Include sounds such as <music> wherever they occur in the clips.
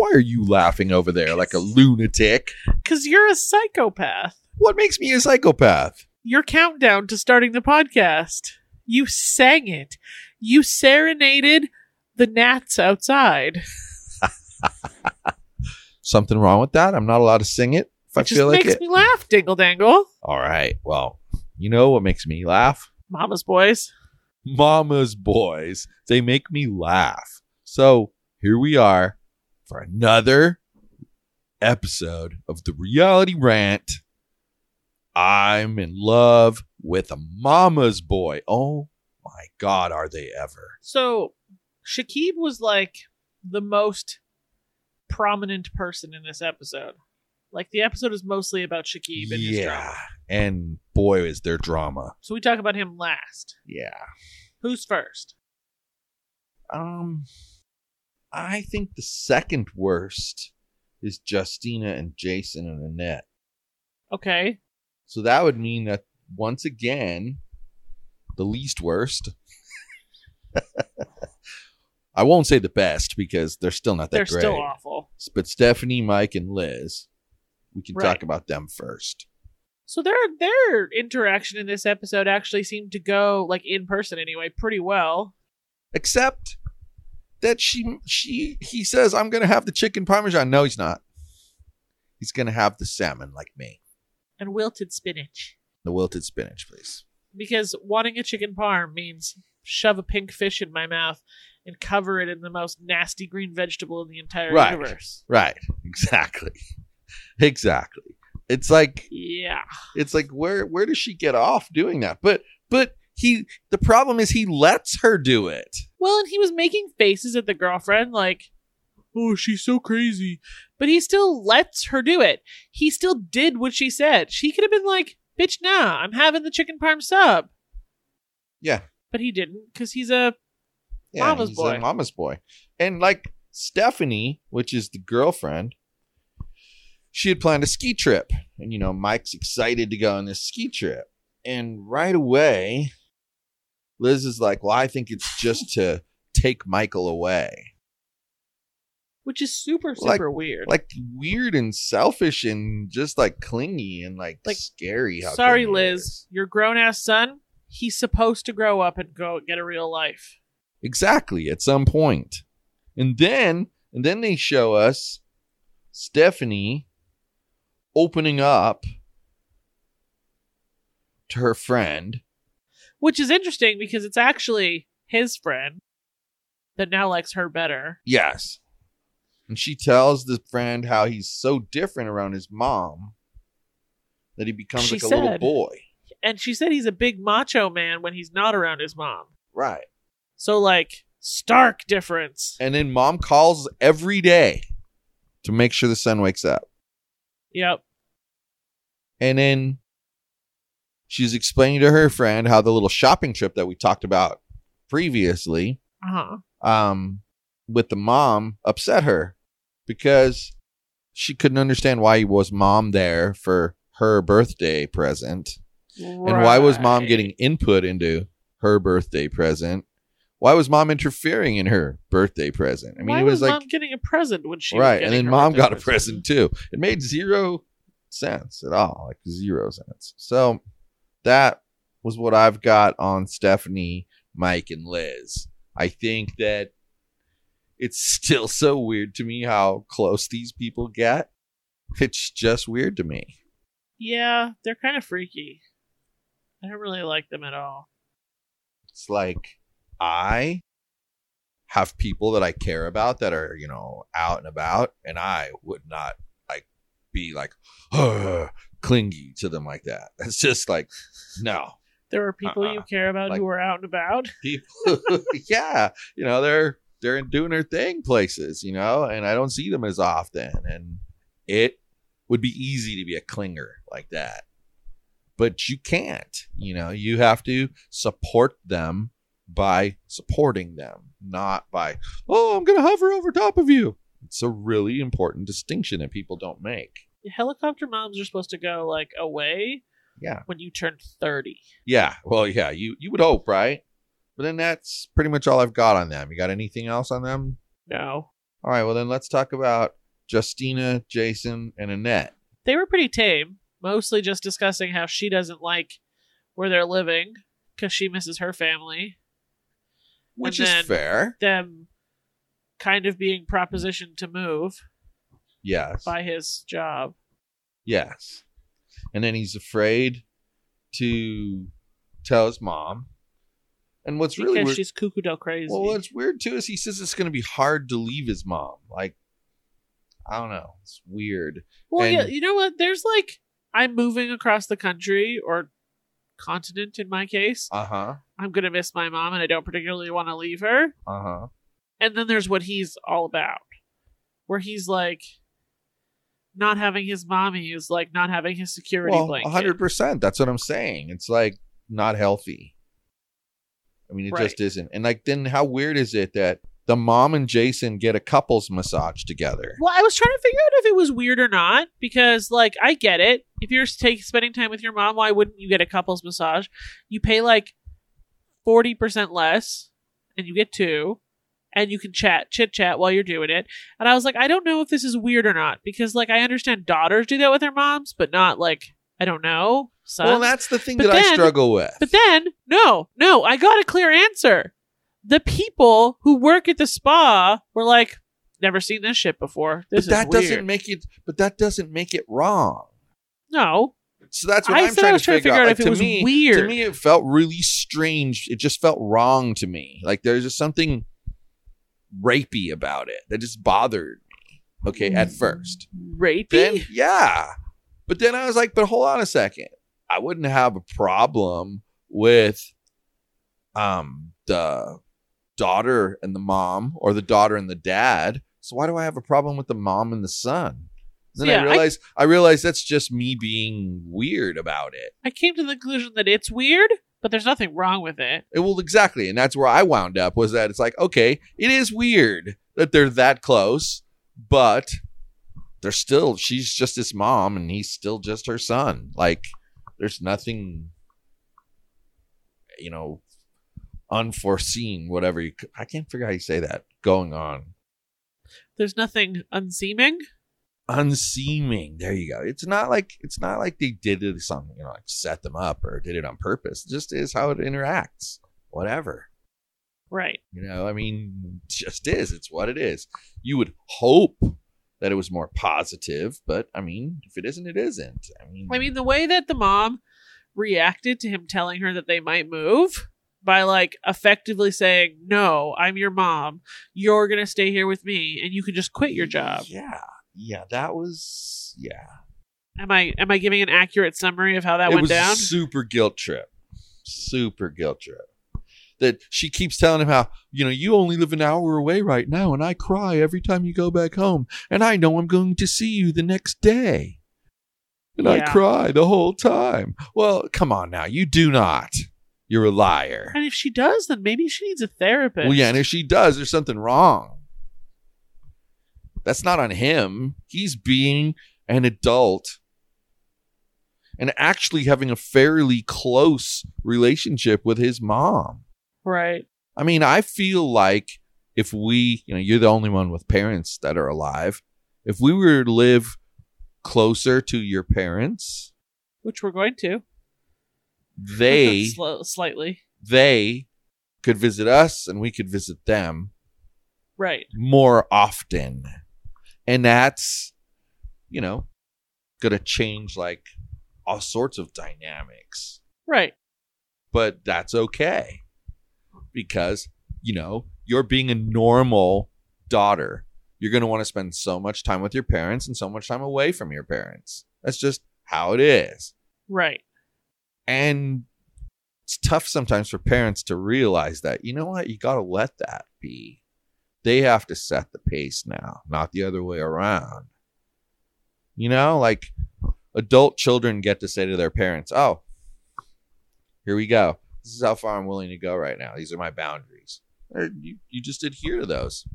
Why are you laughing over there like a lunatic? Because you're a psychopath. What makes me a psychopath? Your countdown to starting the podcast. You sang it. You serenaded the gnats outside. <laughs> Something wrong with that? I'm not allowed to sing it if I It just feel like it. makes me laugh, Dingle Dangle. All right. Well, you know what makes me laugh? Mama's boys. Mama's boys. They make me laugh. So here we are for another episode of the reality rant. I'm in love with a mama's boy. Oh my God, are they ever? So Shekeb was like the most prominent person in this episode. Like the episode is mostly about Shekeb and his yeah. drama. And boy, is there drama. So we talk about him last. Yeah. Who's first? Um, I think the second worst is Justina and Jason and Nanette. Okay. So that would mean that once again, the least worst. <laughs> I won't say the best because they're still not that great. They're still awful. But Stephanie, Mike, and Liz, we can Right. talk about them first. So their their interaction in this episode actually seemed to go like in person anyway pretty well. Except that she she he says I'm gonna have the chicken parmesan. No, he's not. He's gonna have the salmon like me. And wilted spinach. The wilted spinach, please. Because wanting a chicken parm means shove a pink fish in my mouth and cover it in the most nasty green vegetable in the entire Right. universe. Right. <laughs> Exactly. Exactly. It's like Yeah. it's like where where does she get off doing that? But but he the problem is he lets her do it. Well, and he was making faces at the girlfriend like, "Oh, she's so crazy," but he still lets her do it. He still did what she said. She could have been like, "Bitch, nah, I'm having the chicken parm sub," Yeah. but he didn't because he's a Yeah, Mama's he's boy. a mama's boy. And like Stephanie, which is the girlfriend, she had planned a ski trip. And you know, Mike's excited to go on this ski trip. And right away, Liz is like, Well, I think it's just to take Michael away. which is super Like- super weird. Like weird and selfish and just like clingy and like, Like, scary. How Sorry, Liz, is. your grown ass son. He's supposed to grow up and go get a real life. Exactly, at some point. And then and then they show us Stephanie opening up to her friend. Which is interesting because it's actually his friend that now likes her better. Yes. And she tells the friend how he's so different around his mom that he becomes She like a little boy. And she said he's a big macho man when he's not around his mom. Right. So like stark difference. And then mom calls every day to make sure the son wakes up. Yep. And then she's explaining to her friend how the little shopping trip that we talked about previously Uh-huh. um, with the mom upset her because she couldn't understand why was mom there for her birthday present. And why was mom getting input into her birthday present? Why was mom interfering in her birthday present? I mean Why it was, like mom getting a present when she was right and then mom got a present too. It made zero sense at all like zero sense. So that was what i've got on stephanie mike and liz i think that it's still so weird to me how close these people get. It's just weird to me. Yeah, they're kind of freaky. I don't really like them at all. It's like I have people that I care about that are, you know, out and about, and I would not like be like clingy to them like that. <laughs> It's just like, no. There are people you Uh-uh. care about Like- who are out and about. <laughs> People <laughs> yeah, you know, they're they're doing their thing places, you know, and I don't see them as often. And it would be easy to be a clinger like that. But you can't, you know, you have to support them by supporting them, not by, oh, I'm going to hover over top of you. It's a really important distinction that people don't make. Helicopter moms are supposed to go like away Yeah. when you turn 30. Yeah. Well, yeah, you, you would hope, right? But then that's pretty much all I've got on them. You got anything else on them? No. All right. Well, then let's talk about Justina, Jason, and Nanette. They were pretty tame, mostly just discussing how she doesn't like where they're living because she misses her family. Which And is fair. Them kind of being propositioned to move Yes. by his job. Yes. And then he's afraid to tell his mom. And what's Because really weird, she's cuckoo del crazy. well, what's weird too is he says it's going to be hard to leave his mom. Like, I don't know. It's weird. Well, And- yeah, you know what? There's like I'm moving across the country or continent in my case. Uh huh. I'm gonna miss my mom, and I don't particularly want to leave her. Uh huh. And then there's what he's all about, where he's like, not having his mommy is like not having his security Well, blanket. hundred percent. That's what I'm saying. It's like not healthy. I mean, it Right. just isn't. And like, then how weird is it that the mom and Jason get a couples massage together? Well, I was trying to figure out if it was weird or not because, like, I get it. If you're take, spending time with your mom, why wouldn't you get a couples massage? You pay like forty percent less, and you get two, and you can chat, chit chat while you're doing it. And I was like, I don't know if this is weird or not because, like, I understand daughters do that with their moms, but not like I don't know sons. Well, that's the thing But that I struggle with. But then, no, no, I got a clear answer. The people who work at the spa were like, never seen this shit before. This but that is weird. doesn't make it. But that doesn't make it wrong. no, So that's what I am trying to trying to figure figure out. out Like, if it to was me, weird. To me, it felt really strange. It just felt wrong to me. Like there's just something rapey about it that just bothered me. Okay, at first. rapey. Then yeah, but then I was like, but hold on a second. I wouldn't have a problem with um the daughter and the mom or the daughter and the dad. So why do I have a problem with the mom and the son? Then Yeah, I I- realize I, realize that's just me being weird about it. I came to the conclusion that it's weird, but there's nothing wrong with it. It- well, exactly, and that's where I wound up was that it's like, okay, it is weird that they're that close, but they're still she's just his mom and he's still just her son. Like, there's nothing, you know, unforeseen, whatever you. I can't figure out how you say that going on. There's nothing unseeming. Unseeming. There you go. It's not like it's not like they did it something, you know, like set them up or did it on purpose. It just is how it interacts. Whatever. Right. You know, I mean, just is. It's what it is. You would hope that it was more positive, but I mean, if it isn't, it isn't. I mean, I mean, the way that the mom reacted to him telling her that they might move by like effectively saying, "No, I'm your mom. You're gonna stay here with me, and you can just quit your job." Yeah, yeah, that was yeah. Am I am I giving an accurate summary of how that it went was down? a super guilt trip, super guilt trip. That she keeps telling him how you know you only live an hour away right now, and I cry every time you go back home, and I know I'm going to see you the next day, and I cry the whole time. Well, come on now, you do not. You're a liar. And if she does, then maybe she needs a therapist. Well, yeah, and if she does, there's something wrong. That's not on him. He's being an adult and actually having a fairly close relationship with his mom. Right. I mean, I feel like if we, you know, you're the only one with parents that are alive. If we were to live closer to your parents, Which we're going to. they <laughs> Sli- slightly. they could visit us and we could visit them. Right. more often. And that's, you know, going to change like all sorts of dynamics. Right. But that's okay because, you know, you're being a normal daughter. You're going to want to spend so much time with your parents and so much time away from your parents. That's just how it is. Right. And it's tough sometimes for parents to realize that, you know what, you got to let that be. They have to set the pace now, not the other way around. You know, like adult children get to say to their parents, oh, here we go. This is how far I'm willing to go right now. These are my boundaries. Or You, you just adhere to those.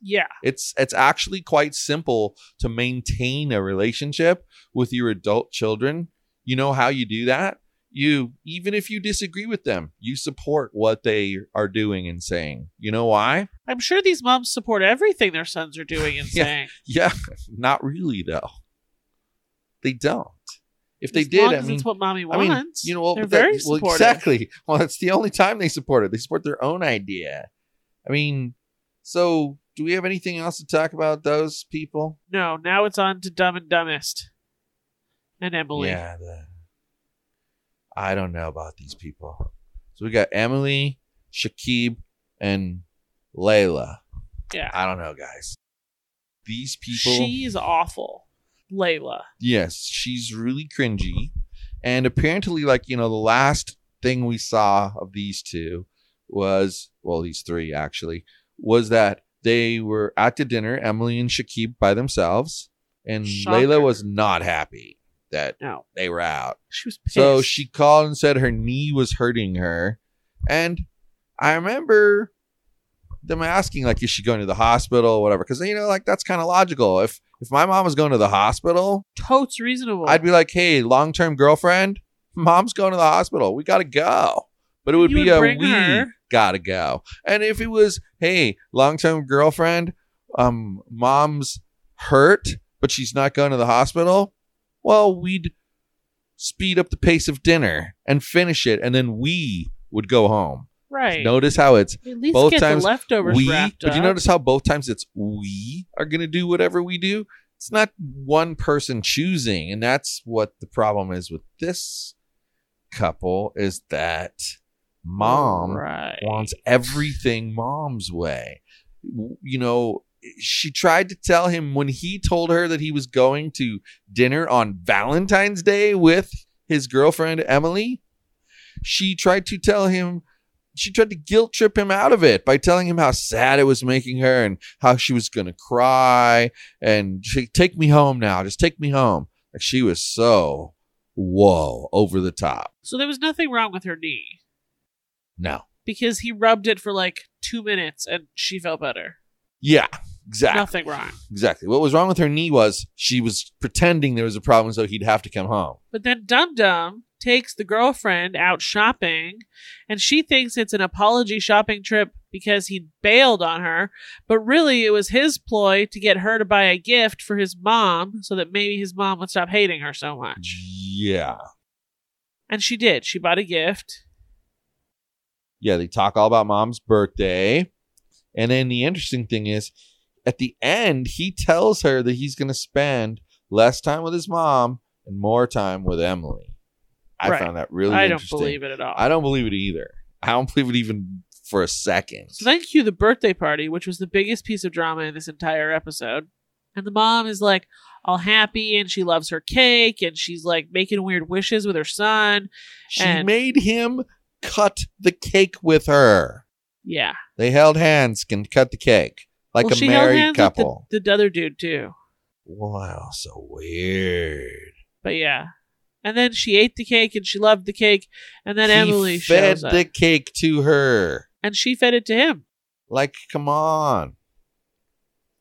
Yeah. It's it's actually quite simple to maintain a relationship with your adult children. You know how you do that? You even if you disagree with them, you support what they are doing and saying. You know why? I'm sure these moms support everything their sons are doing and <laughs> Yeah. saying. Yeah, not really though. They don't. If they As did, I mean, it's what mommy I mean, wants. you know, well, they're that- very well, supportive. exactly. Well, that's the only time they support it. They support their own idea. I mean, so do we have anything else to talk about those people? No, now it's on to Dumb and Dumbest. And Emily. Yeah, the, I don't know about these people. So we got Emily, Shekeb, and Leila. Yeah. I don't know, guys. These people. She's awful. Leila. yes, she's really cringy. And apparently, like, you know, the last thing we saw of these two was, well, these three actually, was that they were at the dinner, Emily and Shekeb by themselves. And Shocker. Leila was not happy that No. they were out. She was pissed. So she called and said her knee was hurting her. And I remember them asking, like, is she going to the hospital or whatever? Because, you know, like, that's kind of logical. If if my mom was going to the hospital, totes reasonable. I'd be like, hey, long term girlfriend, mom's going to the hospital. We got to go. But it would You be would a we her. got to go. And if it was, hey, long term girlfriend, um, mom's hurt, but she's not going to the hospital, well, we'd speed up the pace of dinner and finish it, and then we would go home. Right. Notice how it's At least both get times the leftovers we, wrapped but you up. notice how both times it's we are going to do whatever we do. It's not one person choosing, and that's what the problem is with this couple is that mom right. wants everything mom's way. You know, she tried to tell him when he told her that he was going to dinner on Valentine's Day with his girlfriend Emily. She tried to tell him she tried to guilt trip him out of it by telling him how sad it was making her and how she was going to cry and she, take me home now just take me home. Like she was so whoa over the top. So there was nothing wrong with her knee? No. Because he rubbed it for like two minutes and she felt better. yeah exactly Nothing wrong. Exactly. What was wrong with her knee was she was pretending there was a problem, so he'd have to come home. But then Dum Dum takes the girlfriend out shopping and she thinks it's an apology shopping trip because he bailed on her. But really, it was his ploy to get her to buy a gift for his mom so that maybe his mom would stop hating her so much. Yeah. And she did. She bought a gift. Yeah, they talk all about mom's birthday. And then the interesting thing is, at the end, he tells her that he's going to spend less time with his mom and more time with Emily. I Right. found that really I don't believe it at all. I don't believe it either. I don't believe it even for a second. So then cue the birthday party, which was the biggest piece of drama in this entire episode. And the mom is like all happy and she loves her cake and she's like making weird wishes with her son. She And- made him cut the cake with her. Yeah. They held hands and cut the cake like well, a she held married hands couple. with the, the other dude too. Wow, so weird. But yeah. And then she ate the cake and she loved the cake. And then he Emily fed shows up. the cake to her. and she fed it to him. Like, come on.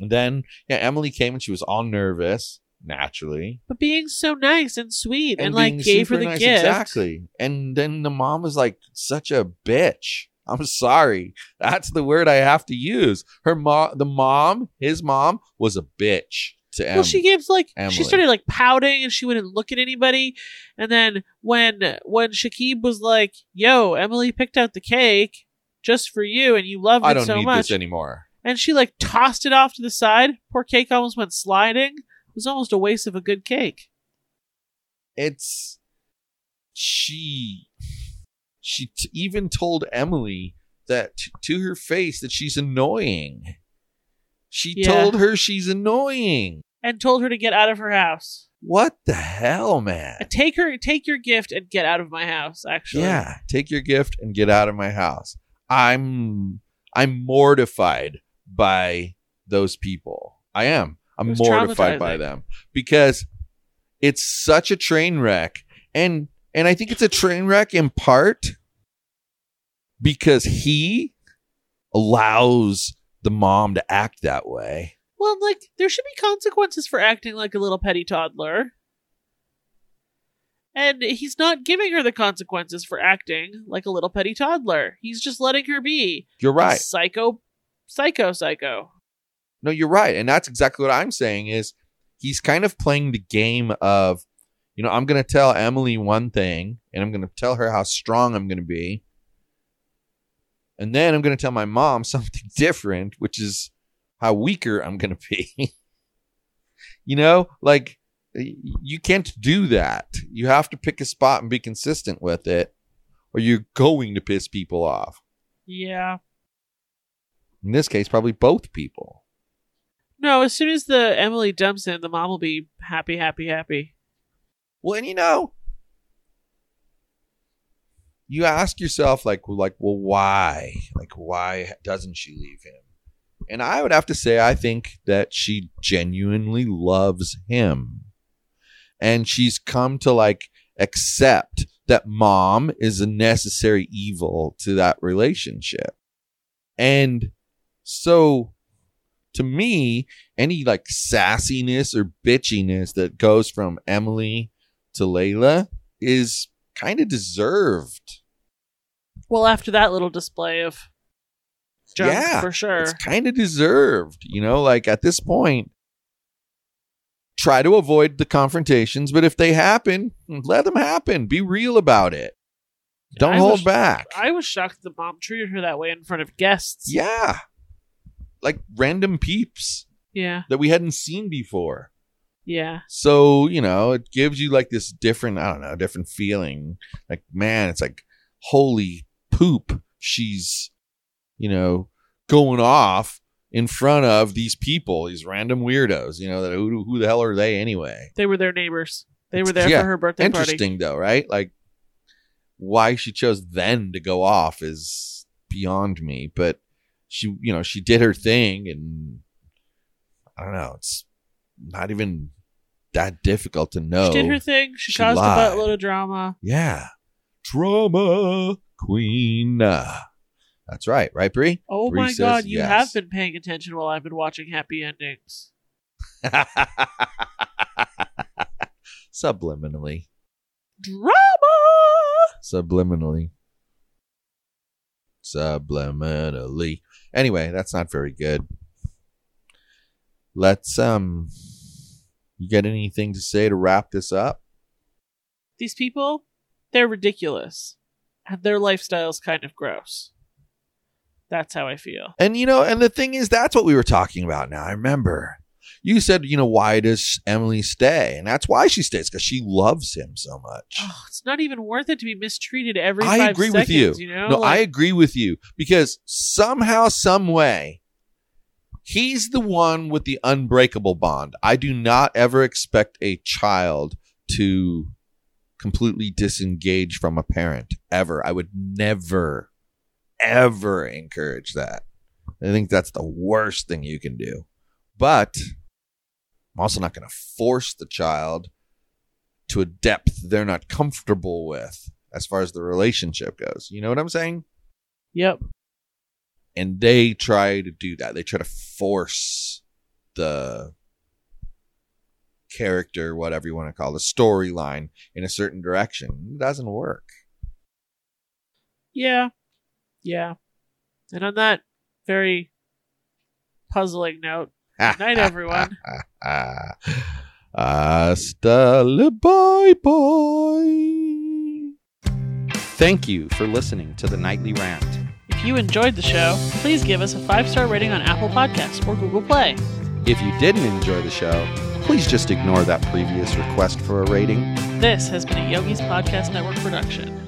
And then, yeah, Emily came and she was all nervous, naturally. But being so nice and sweet and, being like gave her the nice, gift. Exactly. And then the mom was like, such a bitch. I'm sorry. That's the word I have to use. Her mom, the mom, his mom, was a bitch to Emily. Well, she gives like Emily. she started like pouting and she wouldn't look at anybody. And then when when Shekeb was like, "Yo, Emily picked out the cake just for you, and you loved I it don't so need much," this anymore. And she like tossed it off to the side. Poor cake almost went sliding. It was almost a waste of a good cake. It's she she t- even told Emily that t- to her face that she's annoying. She Yeah. told her she's annoying. And told her to get out of her house. What the hell, man? Uh, take her take your gift and get out of my house, actually. Yeah, take your gift and get out of my house. I'm I'm mortified by those people. I am. I'm mortified by them because it's such a train wreck. And and I think it's a train wreck in part because he allows the mom to act that way. Well, like there should be consequences for acting like a little petty toddler. And he's not giving her the consequences for acting like a little petty toddler. He's just letting her be. You're right. Psycho psycho psycho. No, you're right. And that's exactly what I'm saying is he's kind of playing the game of, you know, I'm going to tell Emily one thing and I'm going to tell her how strong I'm going to be. And then I'm going to tell my mom <laughs> something different, which is how weaker I'm going to be. <laughs> you know, like you can't do that. You have to pick a spot and be consistent with it or you're going to piss people off. Yeah. In this case, probably both people. No, as soon as the Emily dumps him, the mom will be happy, happy, happy. Well, and you know, you ask yourself, like, like, well, why? Like, why doesn't she leave him? And I would have to say, I think that she genuinely loves him, and she's come to like accept that mom is a necessary evil to that relationship, and so. To me, any like sassiness or bitchiness that goes from Emily to Leila is kind of deserved. Well, after that little display of junk, Yeah, for sure. It's kind of deserved. You know, like at this point, try to avoid the confrontations, but if they happen, let them happen. Be real about it. Don't I hold was- back. I was shocked the mom treated her that way in front of guests. yeah. Like random peeps Yeah. that we hadn't seen before. Yeah. So, you know, it gives you like this different, I don't know, different feeling. Like, man, it's like, holy poop. She's, you know, going off in front of these people, these random weirdos, you know, that who, who the hell are they anyway? They were their neighbors. They were there Yeah, for her birthday party. Interesting though, right? Like, why she chose then to go off is beyond me, but she, you know, she did her thing and I don't know, it's not even that difficult to know. She did her thing. She, She caused lied. a buttload of drama. Yeah. Drama queen. That's right, right, Brie? Oh Bree my says god, you yes. have been paying attention while I've been watching happy endings. <laughs> Subliminally. Drama! Subliminally. Subliminally. Anyway, that's not very good. Let's um you got anything to say to wrap this up? These people, they're ridiculous. And their lifestyle's kind of gross. That's how I feel. And you know, and the thing is, that's what we were talking about now. I remember you said, you know, why does Emily stay? And that's why she stays, because she loves him so much. Oh, it's not even worth it to be mistreated every I agree with you. you know? No, I agree with you because somehow, some way, he's the one with the unbreakable bond. I do not ever expect a child to completely disengage from a parent ever. I would never, ever encourage that. I think that's the worst thing you can do. But I'm also not going to force the child to a depth they're not comfortable with as far as the relationship goes. You know what I'm saying? Yep. And they try to do that. They try to force the character, whatever you want to call it, the storyline in a certain direction. It doesn't work. Yeah. Yeah. And on that very puzzling note, Good night, <laughs> everyone. Hasta la bye bye. Thank you for listening to the Nightly Rant. If you enjoyed the show, please give us a five star rating on Apple Podcasts or Google Play. If you didn't enjoy the show, please just ignore that previous request for a rating. This has been a Yogi's Podcast Network production.